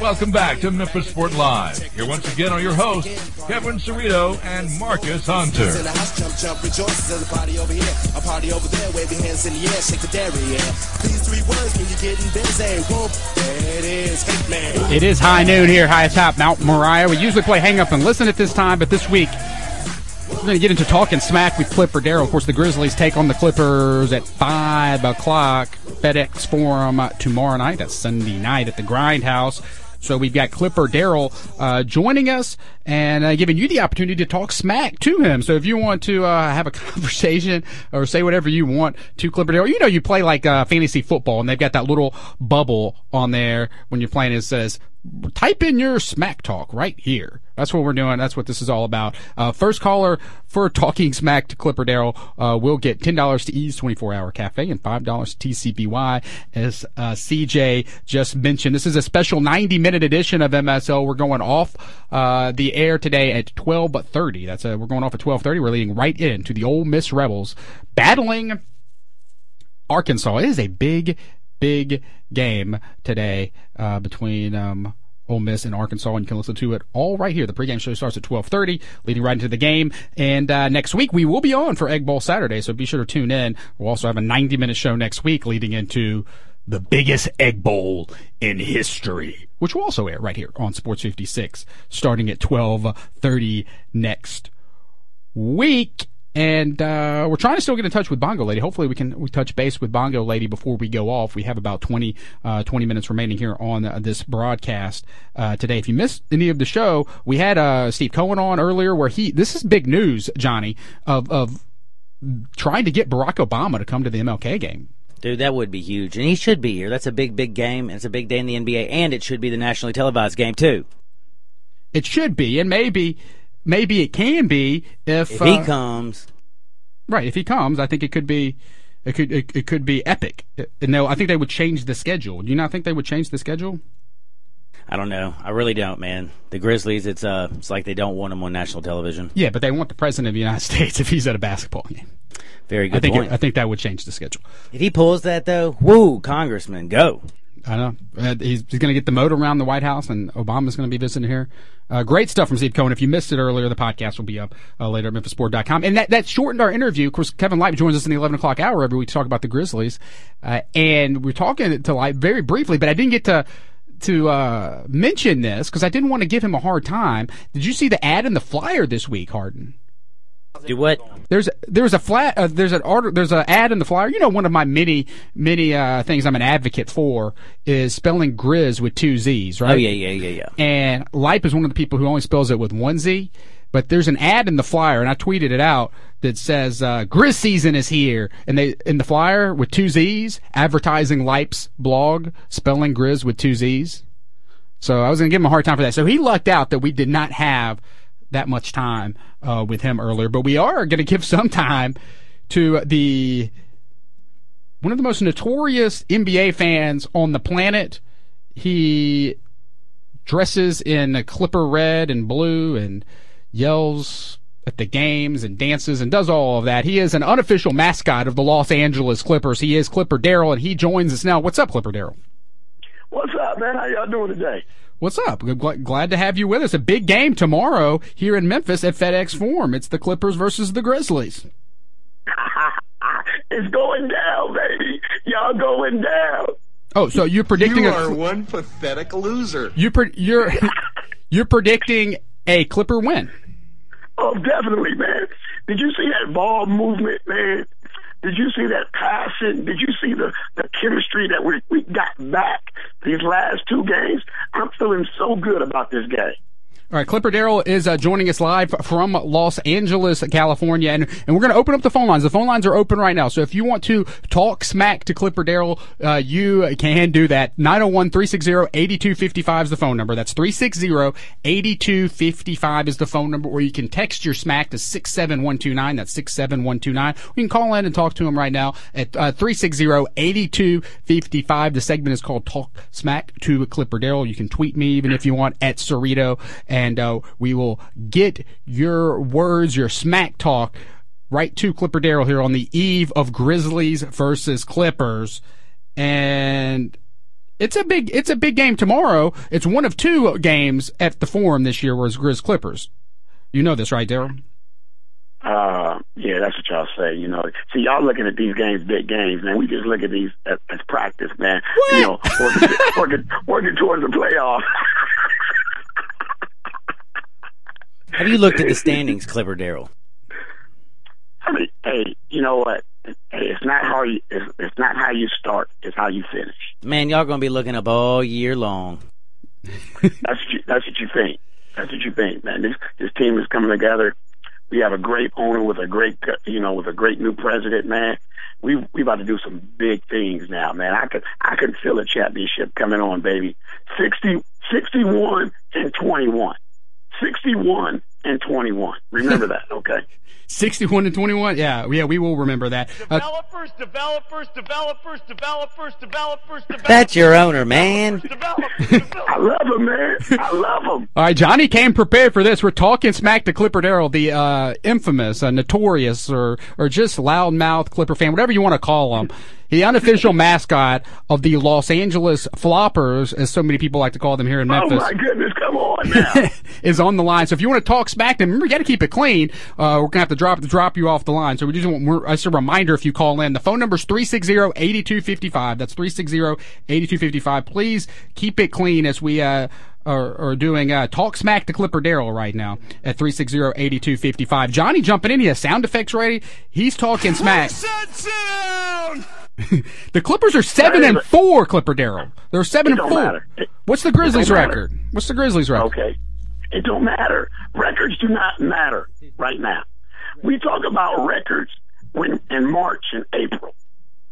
Welcome back to Memphis Sport Live. Here once again are your hosts, Kevin Cerrito and Marcus Hunter. In the house, jump, jump, rejoice. There's a party over here, a party over there. Wave your hands in the air, shake the dairy. These three words mean you're getting busy. Whoop, there it is, hate. It is high noon here, high atop Mount Moriah. We usually play hang up and listen at this time, but this week we're going to get into talking smack with Clipper Darrell. Of course, the Grizzlies take on the Clippers at 5 o'clock. FedEx Forum uh, tomorrow night. That's Sunday night at the Grindhouse. So we've got Clipper Darrell uh, joining us and uh, giving you the opportunity to talk smack to him. So if you want to uh, have a conversation or say whatever you want to Clipper Darrell, you know you play like uh, fantasy football and they've got that little bubble on there when you're playing. It says type in your smack talk right here. That's what we're doing. That's what this is all about. Uh, first caller for talking smack to Clipper Darrell uh, will get ten dollars to Ease 24 Hour Cafe and five dollars to TCBY. As uh, CJ just mentioned, this is a special 90 minute edition of MSL. We're going off uh, the air today at 12:30. That's a, we're going off at 12:30. We're leading right into the Ole Miss Rebels battling Arkansas. It is a big big game today uh, between um, Ole Miss and Arkansas, and you can listen to it all right here. The pregame show starts at 12:30, leading right into the game. And uh, next week we will be on for Egg Bowl Saturday, so be sure to tune in. We'll also have a 90-minute show next week, leading into the biggest Egg Bowl in history, which will also air right here on Sports 56, starting at 12:30 next week. And uh, we're trying to still get in touch with Bongo Lady. Hopefully, we can we touch base with Bongo Lady before we go off. We have about 20, uh, 20 minutes remaining here on uh, this broadcast uh, today. If you missed any of the show, we had uh, Steve Cohen on earlier, where he this is big news, Johnny, of of trying to get Barack Obama to come to the MLK game. Dude, that would be huge, and he should be here. That's a big, big game. and It's a big day in the NBA, and it should be the nationally televised game too. It should be, and maybe maybe it can be if, If he uh, comes, Right. If he comes, I think it could be, it could it, it could be epic. And no, I think they would change the schedule. Do you not think they would change the schedule? I don't know. I really don't, man. The Grizzlies, it's uh, it's like they don't want him on national television. Yeah, but they want the president of the United States if he's at a basketball game. Very good I think point. it, I think that would change the schedule. if he pulls that though, woo, Congressman, go. I know uh, he's, he's going to get the moat around the White House, and Obama's going to be visiting here. Uh, great stuff from Steve Cohen. If you missed it earlier, the podcast will be up uh, later at MemphisSport.com. And that, that shortened our interview. Of course, Kevin Lipe joins us in the 11 o'clock hour every week to talk about the Grizzlies. Uh, and we're talking to Lipe very briefly, but I didn't get to to uh, mention this because I didn't want to give him a hard time. Did you see the ad in the flyer this week, Harden? Do what? There's there's a flat uh, there's an art there's an ad in the flyer. You know, one of my many many uh, things I'm an advocate for is spelling Grizz with two Z's, right? Oh yeah, yeah, yeah, yeah. And Lipe is one of the people who only spells it with one Z. But there's an ad in the flyer, and I tweeted it out that says uh, Grizz season is here, and they in the flyer with two Z's, advertising Lipe's blog, spelling Grizz with two Z's. So I was going to give him a hard time for that. So he lucked out that we did not have that much time uh, with him earlier, but we are going to give some time to the one of the most notorious NBA fans on the planet. He dresses in Clipper red and blue and yells at the games and dances and does all of that. He is an unofficial mascot of the Los Angeles Clippers. He is Clipper Darrell, and he joins us now. What's up, Clipper Darrell? What's up, man? How y'all doing today? What's up? Glad to have you with us. A big game tomorrow here in Memphis at FedEx Forum. It's the Clippers versus the Grizzlies. it's going down, baby. Y'all going down. Oh, so you're predicting You a one pathetic loser. you pre- you're you're predicting a Clipper win. Oh, definitely, man. Did you see that ball movement, man? Did you see that passing? Did you see the, the chemistry that we, we got back these last two games? I'm feeling so good about this game. All right, Clipper Darrell is uh, joining us live from Los Angeles, California, and, and we're going to open up the phone lines. The phone lines are open right now, so if you want to talk smack to Clipper Darrell, uh, you can do that. 901-360-8255 is the phone number. That's 360-8255 is the phone number, or you can text your smack to 67129. That's 67129. You can call in and talk to him right now at uh, 360-8255. The segment is called Talk Smack to Clipper Darrell. You can tweet me even if you want at Cerrito, and uh, we will get your words, your smack talk right to Clipper Darrell here on the eve of Grizzlies versus Clippers. And It's a big it's a big game tomorrow. It's one of two games at the Forum this year was Grizz Clippers. You know this, right, Darrell? Uh, yeah, that's what y'all say. You know, see, y'all looking at these games, big games, man. We just look at these as, as practice, man. What? You know, working, working, working towards the playoff. Have you looked at the standings, Clipper Darrell? I mean, hey, you know what? Hey, it's not how you. It's, it's not how you start. It's how you finish. Man, y'all gonna be looking up all year long. That's what you, that's what you think. That's what you think, man. This this team is coming together. We have a great owner with a great, you know, with a great new president, man. We we about to do some big things now, man. I could I could feel a championship coming on, baby. 60, 61 and twenty one. 61 and 21. Remember that, okay? 61 to 21. Yeah, yeah, we will remember that. Uh, Developers, developers, developers, developers, developers, developers. That's your owner, man. Developers, I developers. love him, man. I love him. all right, Johnny came prepared for this. We're talking smack to Clipper Darrell, the uh, infamous, uh, notorious, or or just loudmouth Clipper fan, whatever you want to call him. The unofficial mascot of the Los Angeles Floppers, as so many people like to call them here in Memphis. Oh my goodness, come on now. is on the line. So if you want to talk smack to him, remember you got to keep it clean. Uh, we're gonna have to drop drop you off the line. So we just want we're, as a reminder, if you call in, the phone number is 360-8255. That's 360-8255. Please keep it clean as we uh are, are doing uh, talk smack to Clipper Darrell right now at 360-8255. Johnny jumping in. He has sound effects ready. He's talking smack. The Clippers are seven and four. Clipper Darrell. They're seven and four. It- What's the Grizzlies don't matter. record? What's the Grizzlies record? Okay. It don't matter. Records do not matter right now. We talk about records when in March and April.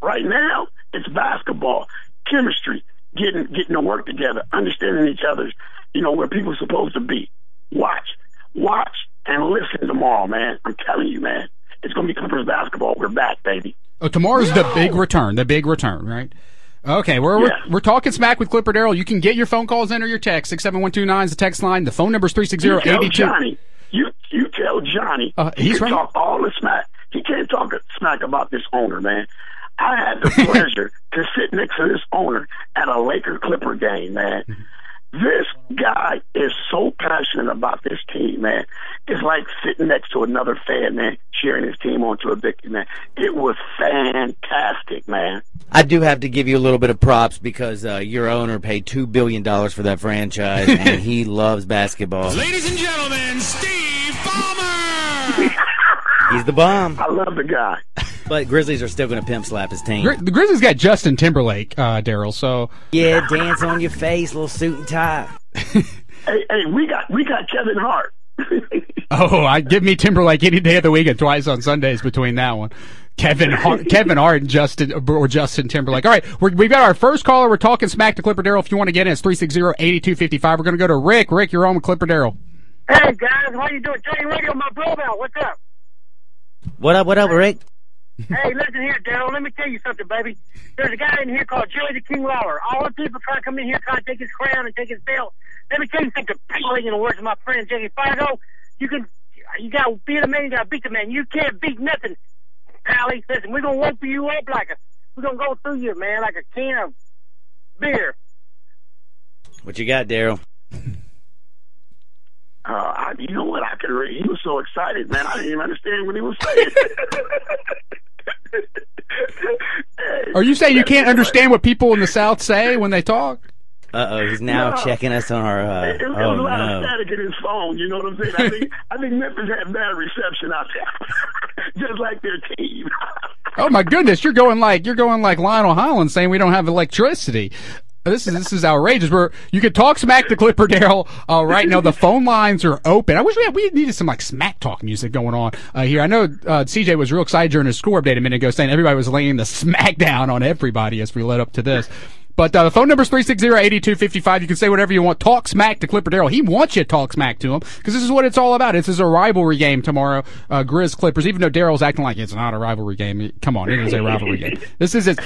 Right now, it's basketball, chemistry, getting getting to work together, understanding each other's, you know, where people are supposed to be. Watch, watch, and listen tomorrow, man. I'm telling you, man, it's gonna be Clippers basketball. We're back, baby. Oh, tomorrow's the big return. The big return, right? Okay, we're we're, we're talking smack with Clipper Darrell. You can get your phone calls in or your text. Six seven one two nine is the text line. The phone number is three six zero You eighty two. Johnny. You you tell Johnny. Uh, he he's can right. talk all the smack. He can't talk smack about this owner, man. I had the pleasure to sit next to this owner at a Laker Clipper game, man. This guy is so passionate about this team, man. It's like sitting next to another fan, man, cheering his team on to a victory, man. It was fantastic, man. I do have to give you a little bit of props because uh, your owner paid two billion dollars for that franchise, and he loves basketball. Ladies and gentlemen, Steve Ballmer. He's the bomb. I love the guy. But Grizzlies are still going to pimp slap his team. Gri- The Grizzlies got Justin Timberlake, uh, Darrell. So Yeah, dance on your face, little suit and tie. Hey, hey, we got we got Kevin Hart. oh, I give me Timberlake any day of the week and twice on Sundays between that one. Kevin Hart, Kevin Hart and Justin or Justin Timberlake. All right, we're, we've got our first caller. We're talking smack to Clipper Darrell. If you want to get in, it's 360-8255. We're going to go to Rick. Rick, you're on with Clipper Darrell. Hey guys, how you doing? Johnny Radio, my brother. What's up? What up? What up, Rick? Hey, listen here, Darrell. Let me tell you something, baby. There's a guy in here called Jerry the King Lawler. All the people try to come in here, try to take his crown and take his belt. Let me tell you something, Pally, in the words of my friend Jackie Fargo. You can, you got to beat a man, you got to beat the man. You can't beat nothing, Pally. Listen, we're gonna whoop you up like a, we're gonna go through you, man, like a can of beer. What you got, Darrell? Uh, I, you know what? I could. Re- he was so excited, man. I didn't even understand what he was saying. Hey, Are you saying you can't understand what people in the South say when they talk? Uh oh, he's now No. checking us on our. Uh, It, it was oh a lot no. of static in his phone. You know what I'm saying? I think I think Memphis had bad reception out there, just like their team. Oh my goodness, you're going like you're going like Lionel Hollins saying we don't have electricity. This is this is outrageous. We're you could talk smack to Clipper Darrell uh, right now. The phone lines are open. I wish we had, we needed some like smack talk music going on uh, here. I know uh, CJ was real excited during his score update a minute ago, saying everybody was laying the smack down on everybody as we led up to this. But uh, the phone number is 360-8255. You can say whatever you want. Talk smack to Clipper Darrell. He wants you to talk smack to him because this is what it's all about. This is a rivalry game tomorrow, uh, Grizz Clippers. Even though Darrell's acting like it's not a rivalry game, come on, it is a rivalry game. This is it.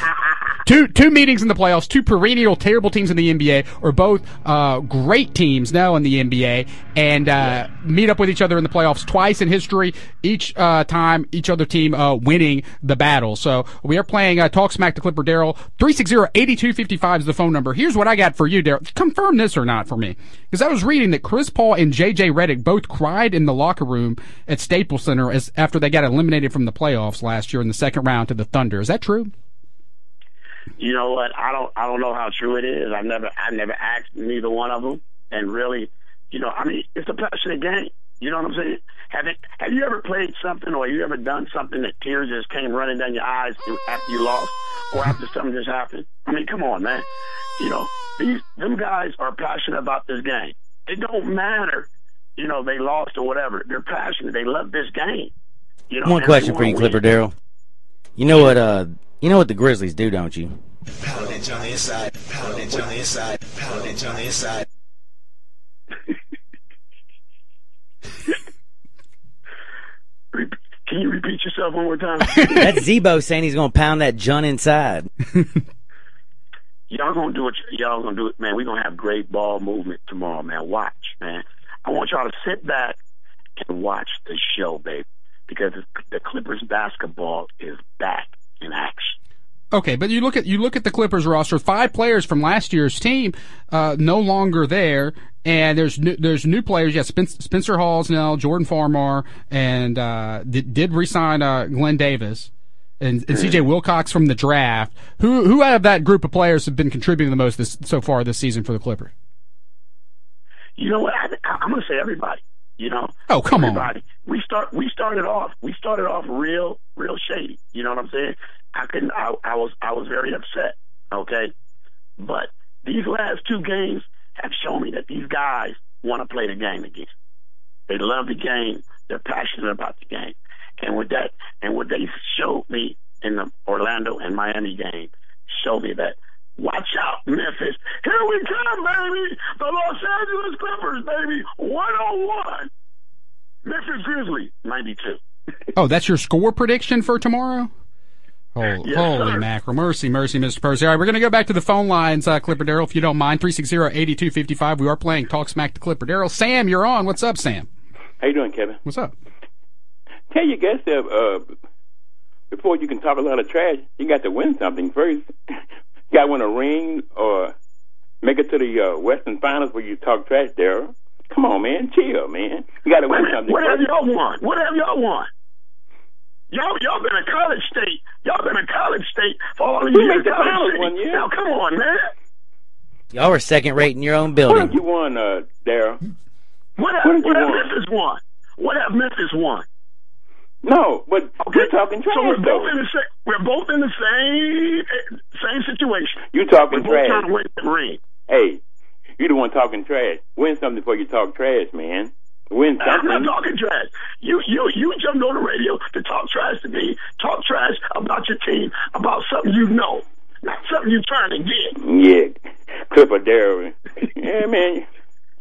two two meetings in the playoffs, two perennial terrible teams in the NBA, or both uh, great teams now in the NBA, and uh, meet up with each other in the playoffs twice in history. Each uh, time, each other team uh, winning the battle. So we are playing uh, Talk Smack to Clipper Darrell. 360-8255 is the phone number. Here's what I got for you, Darrell. Confirm this or not for me, because I was reading that Chris Paul and JJ Redick both cried in the locker room at Staples Center as after they got eliminated from the playoffs last year in the second round to the Thunder. Is that true? You know what? I don't. I don't know how true it is. I've never. I've never asked neither one of them. And really, you know, I mean, it's a passionate game. You know what I'm saying? Have it, Have you ever played something, or you ever done something that tears just came running down your eyes after you lost, or after something just happened? I mean, come on, man. You know, these them guys are passionate about this game. It don't matter, you know, they lost or whatever. They're passionate. They love this game. You know, One question for you, Clipper. Darrell. You know what? Uh, you know what the Grizzlies do, don't you? Poundage on the inside, poundage on the inside, poundage on the inside. Repeat- Can you repeat yourself one more time? That's Z-Bo saying he's going to pound that Jun inside. y'all gonna do it. Y'all gonna do it, man. We're gonna have great ball movement tomorrow, man. Watch, man. I want y'all to sit back and watch the show, baby, because the Clippers basketball is back in action. Okay, but you look at you look at the Clippers roster. Five players from last year's team uh, no longer there, and there's new, there's new players. Yeah, Spen- Spencer Hawes now, Jordan Farmar, and uh, did, did resign uh, Glen Davis and, and C.J. Wilcox from the draft. Who who out of that group of players have been contributing the most this, so far this season for the Clippers? You know what? I, I'm gonna say everybody. You know. Oh, come on. everybody. We start. We started off. We started off real, real shady. You know what I'm saying? I couldn't. I, I was. I was very upset. Okay, but these last two games have shown me that these guys want to play the game again. They love the game. They're passionate about the game. And with that, and what they showed me in the Orlando and Miami game, showed me that. Watch out, Memphis. Here we come, baby. The Los Angeles Clippers, baby. 101. Memphis Grizzly, 92. Oh, that's your score prediction for tomorrow? Holy, Yes, holy sir. mackerel. Mercy, mercy, Mr. Percy. All right, we're going to go back to the phone lines, uh, Clipper Darrell, if you don't mind. 360-8255. We are playing Talk Smack to Clipper Darrell. Sam, you're on. What's up, Sam? How you doing, Kevin? What's up? Tell your guests that uh, before you can talk a lot of trash, you got to win something first. you got to win a ring or make it to the uh, Western Finals where you talk trash there. Come on, man. Chill, man. You got to win something What have y'all won? What have y'all won? Y'all, y'all been a college state. Y'all been a college state for all these We years. made the finals State. one year. Now, come on, man. Y'all were second rate in your own building. What building. have you won, uh, Darrell? What have, What have you what have won? Memphis won? What have Memphis won? No, but you're talking trash, So we're though. both in the same. We're both in the same same situation. You talking We're both trash. trying to win the ring. Hey, you the one talking trash. Win something before you talk trash, man. Win something. I'm not talking trash. You you you jumped on the radio to talk trash to me. Talk trash about your team, about something you know, not something you're trying to get. Yeah, Clipper Darrell. yeah, man.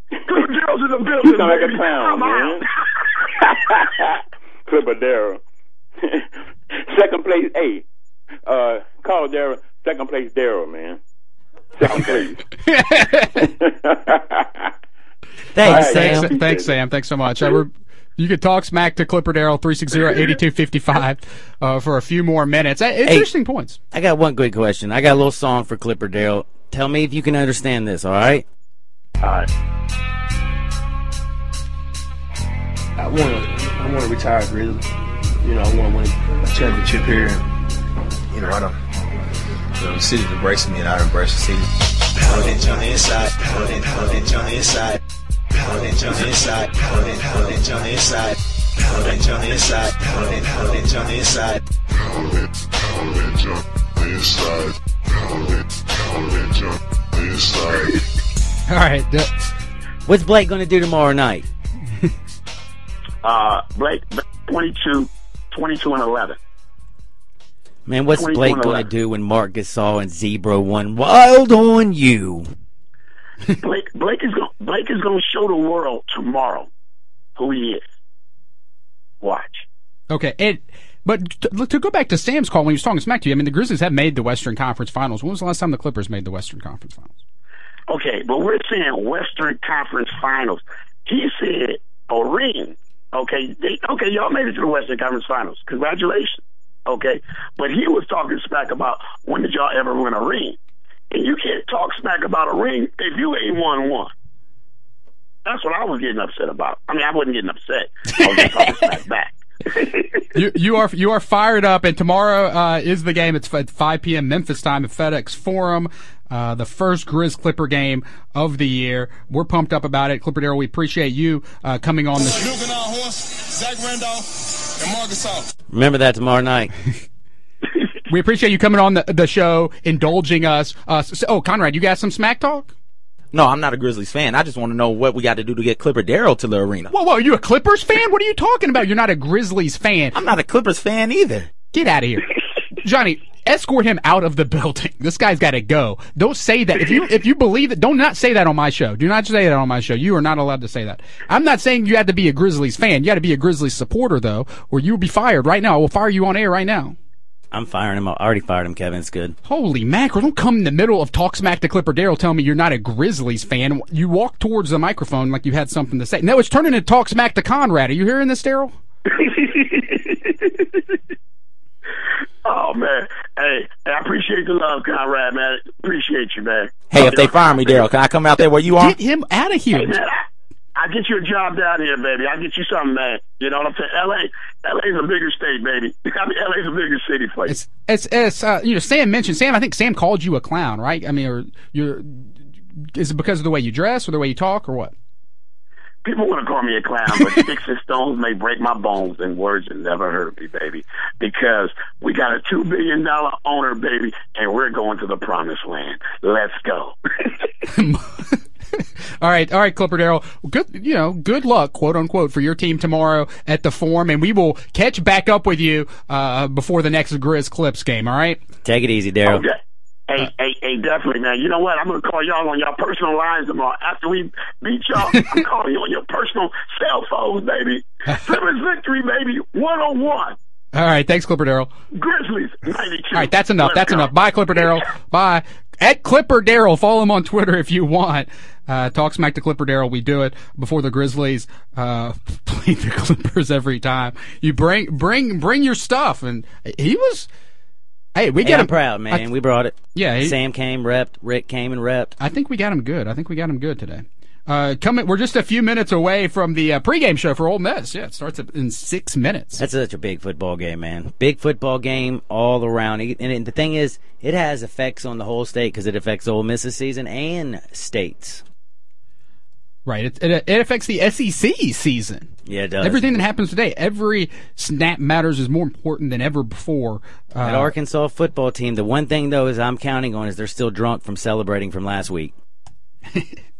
Good girls in the You building, sound like a clown, man. out. Clipper Darrell. Second place, hey, uh, call Darrell. Second place, Darrell, man. Second place. Thanks, All right, Thanks, Sam. thanks, Sam. Thanks so much. Uh, we're, you could talk smack to Clipper Darrell, 360-8255, uh, for a few more minutes. Uh, Interesting points. I got one quick question. I got a little song for Clipper Darrell. Tell me if you can understand this, all right? All right. I want to, I want to retire Grizzly. You know, I want to win a championship here. You know, I don't. You know, the city's embracing me, and I embrace the city. Poundage on the inside, poundage, poundage on the inside, poundage on the inside, poundage, poundage on the inside, poundage on the inside, poundage, poundage on the inside. Poundage, poundage on the inside. Poundage, poundage on the inside. All right. What's Blake going to do tomorrow night? Uh, Blake, 22, 22 and 11. Man, what's Blake going to do when Marc Gasol and Zebra won wild on you? Blake, Blake is going, Blake is going to show the world tomorrow who he is. Watch. Okay. And But to, to go back to Sam's call when he was talking smack to you, I mean, the Grizzlies have made the Western Conference Finals. When was the last time the Clippers made the Western Conference Finals? Okay, but we're saying Western Conference Finals. He said a ring. Okay, they, okay, y'all made it to the Western Conference Finals. Congratulations. Okay, but he was talking smack about when did y'all ever win a ring? And you can't talk smack about a ring if you ain't won one. That's what I was getting upset about. I mean, I wasn't getting upset. I was just talking smack back. You, you are you are fired up, and tomorrow uh, is the game. It's at 5 p.m. Memphis time at FedEx Forum. Uh, the first Grizz Clipper game of the year. We're pumped up about it. Clipper Darrell, we appreciate you uh, coming on the show. Zach Randolph, and Marcus Remember that tomorrow night. we appreciate you coming on the, the show, indulging us. Uh, so, oh, Conrad, you got some smack talk? No, I'm not a Grizzlies fan. I just want to know what we got to do to get Clipper Darrell to the arena. Whoa, whoa, are you a Clippers fan? What are you talking about? You're not a Grizzlies fan. I'm not a Clippers fan either. Get out of here. Johnny, escort him out of the building. This guy's got to go. Don't say that. If you if you believe it, don't not say that on my show. Do not say that on my show. You are not allowed to say that. I'm not saying you had to be a Grizzlies fan. You got to be a Grizzlies supporter though, or you will be fired right now. I will fire you on air right now. I'm firing him. I already fired him, Kevin. It's good. Holy mackerel. Don't come in the middle of Talk Smack to Clipper Darrell tell me you're not a Grizzlies fan. You walk towards the microphone like you had something to say. No, it's turning into Talk Smack to Conrad. Are you hearing this, Darrell? oh, man. Hey, I appreciate the love, Conrad, man. Appreciate you, man. Hey, if they fire me, Darrell, can I come out there where you are? Get him out of here. Hey, man, I, will get you a job down here, baby. I'll get you something, man. You know what I'm saying? LA, LA's a bigger state, baby. I mean, LA's a bigger city for you. It's, it's, it's uh, you know, Sam mentioned, Sam, I think Sam called you a clown, right? I mean, or you're, is it because of the way you dress or the way you talk or what? People want to call me a clown, but sticks and stones may break my bones, and words have never hurt me, baby. Because we got a two billion dollar owner, baby, and we're going to the promised land. Let's go. all right, all right, Clipper Darrell. Good, you know, good luck, quote unquote, for your team tomorrow at the Forum, and we will catch back up with you uh, before the next Grizz Clips game. All right. Take it easy, Darrell. Okay. Hey, hey, hey, definitely, man. You know what? I'm gonna call y'all on your personal lines tomorrow. After we beat y'all, I'm calling you on your personal cell phones, baby. Plymouth victory, baby. One on one. All right, thanks, Clipper Darrell. Grizzlies, 92. All right, that's enough. That's enough. Bye, Clipper Darrell. Bye. At Clipper Darrell. follow him on Twitter if you want. Uh, talk smack to Clipper Darrell. We do it before the Grizzlies uh, play the Clippers every time. You bring bring bring your stuff, and he was. Hey, we Hey, get I'm him proud, man. I- we brought it. Yeah, he- Sam came, repped. Rick came and repped. I think we got him good. I think we got him good today. Uh, coming, we're just a few minutes away from the uh, pregame show for Ole Miss. Yeah, it starts in six minutes. That's such a big football game, man. Big football game all around. And the thing is, it has effects on the whole state because it affects Ole Miss's season and states. Right. It, it, it affects the SEC season. Yeah, it does. Everything that happens today, every snap matters is more important than ever before. Uh, That Arkansas football team. The one thing though is I'm counting on is they're still drunk from celebrating from last week.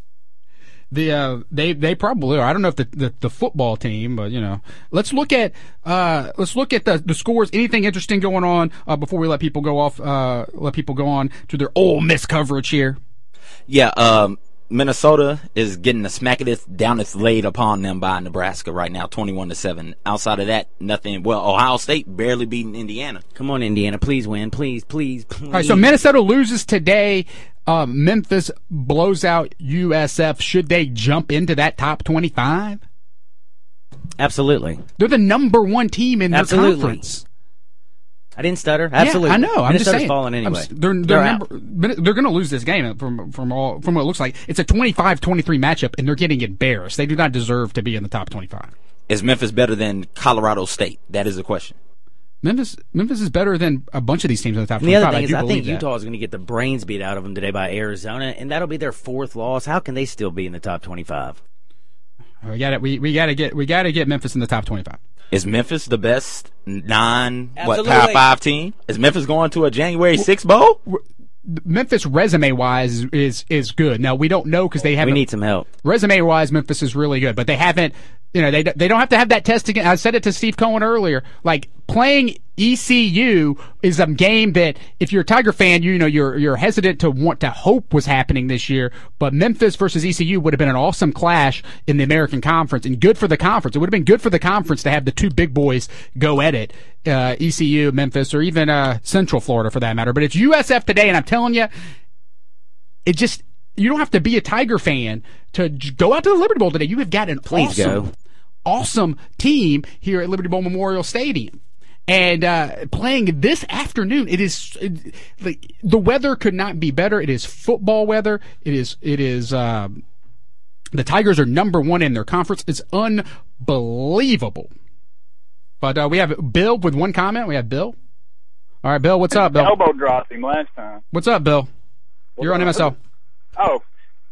the uh, they they probably are. I don't know if the, the, the football team, but you know, let's look at uh, let's look at the, the scores. Anything interesting going on uh, before we let people go off? Uh, let people go on to their Ole Miss coverage here. Yeah, um, Minnesota is getting the smack of this down its laid upon them by Nebraska right now, twenty-one to seven. Outside of that, nothing. Well, Ohio State barely beating Indiana. Come on, Indiana, please win, please, please, please. All right, so Minnesota loses today. Uh, Memphis blows out USF. Should they jump into that top twenty-five? Absolutely. They're the number one team in their Absolutely. conference. I didn't stutter. Absolutely. Yeah, I know. I'm just Minnesota's saying. falling I'm they're they're, They're they're going to lose this game from from all from what it looks like. It's a 25-23 matchup, and they're getting embarrassed. They do not deserve to be in the top twenty-five. Is Memphis better than Colorado State? That is the question. Memphis Memphis is better than a bunch of these teams in the top And the twenty-five. other thing is, I think that. Utah is going to get the brains beat out of them today by Arizona, and that'll be their fourth loss. How can they still be in the top twenty-five? We got it. We we got to get we got to get Memphis in the top twenty-five. Is Memphis the best non what power five team? Is Memphis going to a January sixth bowl? Memphis resume wise is is good. Now we don't know because they haven't. We need some help. Resume wise, Memphis is really good, but they haven't You know, they they don't have to have that test again. I said it to Steve Cohen earlier. Like playing ECU is a game that if you're a Tiger fan, you know you're you're hesitant to want to hope was happening this year. But Memphis versus ECU would have been an awesome clash in the American Conference and good for the conference. It would have been good for the conference to have the two big boys go at it, uh, ECU, Memphis, or even uh, Central Florida for that matter. But it's USF today, and I'm telling you, it just you don't have to be a Tiger fan to go out to the Liberty Bowl today. You have got an Please awesome, go. awesome team here at Liberty Bowl Memorial Stadium. And uh, playing this afternoon, it is it, like the weather could not be better. It is football weather. It is it is um, the Tigers are number one in their conference. It's unbelievable. But uh, we have Bill with one comment. We have Bill. All right, Bill. What's up, Bill? Elbow dropped him last time. What's up, Bill? You're on MSL. Oh,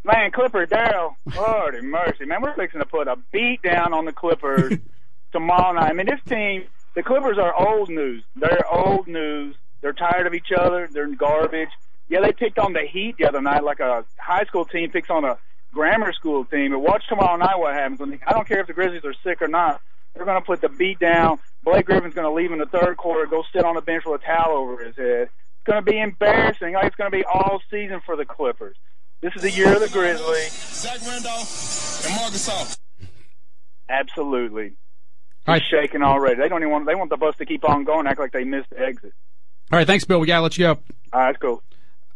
man, Clipper Darrell, Lordy mercy, man, we're fixing to put a beat down on the Clippers tomorrow night. I mean, this team, the Clippers are old news. They're old news. They're tired of each other. They're garbage. Yeah, they picked on the Heat the other night like a high school team picks on a grammar school team. But watch tomorrow night what happens. When they, I don't care if the Grizzlies are sick or not. They're going to put the beat down. Blake Griffin's going to leave in the third quarter, go sit on the bench with a towel over his head. It's going to be embarrassing. Like it's going to be all season for the Clippers. This is the year of the Grizzlies. Zach Randolph and Marcus. Absolutely. All right. He's shaking already. They don't even want. They want the bus to keep on going. Act like they missed the exit. All right, thanks, Bill. We gotta let you go. All right, cool.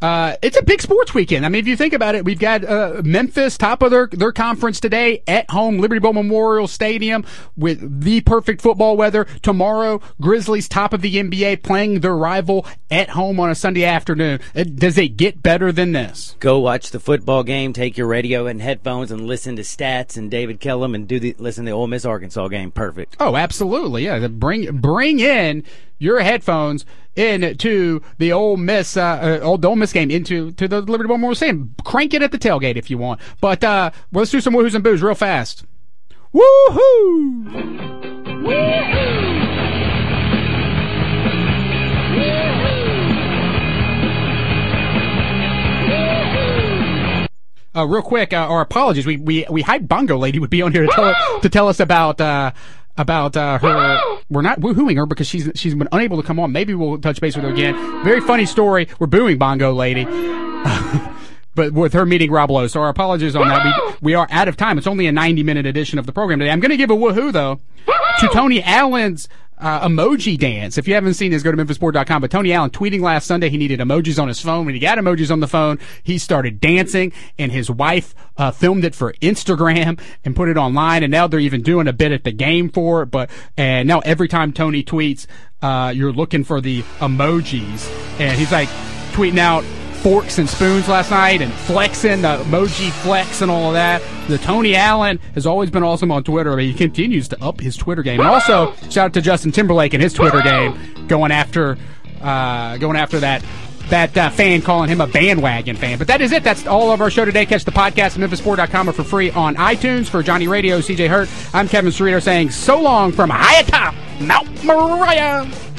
Uh, it's a big sports weekend. I mean, if you think about it, we've got uh, Memphis top of their their conference today at home, Liberty Bowl Memorial Stadium with the perfect football weather. Tomorrow, Grizzlies top of the NBA playing their rival at home on a Sunday afternoon. It, does it get better than this? Go watch the football game. Take your radio and headphones and listen to stats and David Kellum and do the listen to the Ole Miss Arkansas game. Perfect. Oh, absolutely. Yeah, bring bring in your headphones into the Ole Miss uh, uh, old Ole Miss game into to the Liberty Bowl Memorial Stadium. Crank it at the tailgate if you want. But uh, well, let's do some woohoos and boos real fast. Woohoo! Uh, real quick, uh, our apologies. We we we hyped Bongo Lady would be on here to tell to tell us about uh, about uh, her. We're not woohooing her because she's she's been unable to come on. Maybe we'll touch base with her again. Very funny story. We're booing Bongo Lady. But with her meeting Rob Lowe, so our apologies on that. We, we are out of time. It's only a 90 minute edition of the program today. I'm going to give a woohoo though to Tony Allen's uh, emoji dance. If you haven't seen this, go to memphisport.com. But Tony Allen tweeting last Sunday he needed emojis on his phone. When he got emojis on the phone, he started dancing, and his wife uh, filmed it for Instagram and put it online. And now they're even doing a bit at the game for it. But and now every time Tony tweets, uh, you're looking for the emojis, and he's like tweeting out forks and spoons last night and flexing the emoji flex and all of that. The Tony Allen has always been awesome on Twitter. Mean, he continues to up his Twitter game. And also, shout out to Justin Timberlake and his Twitter game, going after, uh, going after that. That uh, fan calling him a bandwagon fan. But that is it. That's all of our show today. Catch the podcast at memphisport.com or for free on iTunes. For Johnny Radio, CJ Hurt, I'm Kevin Cerrito saying so long from high atop Mount Moriah.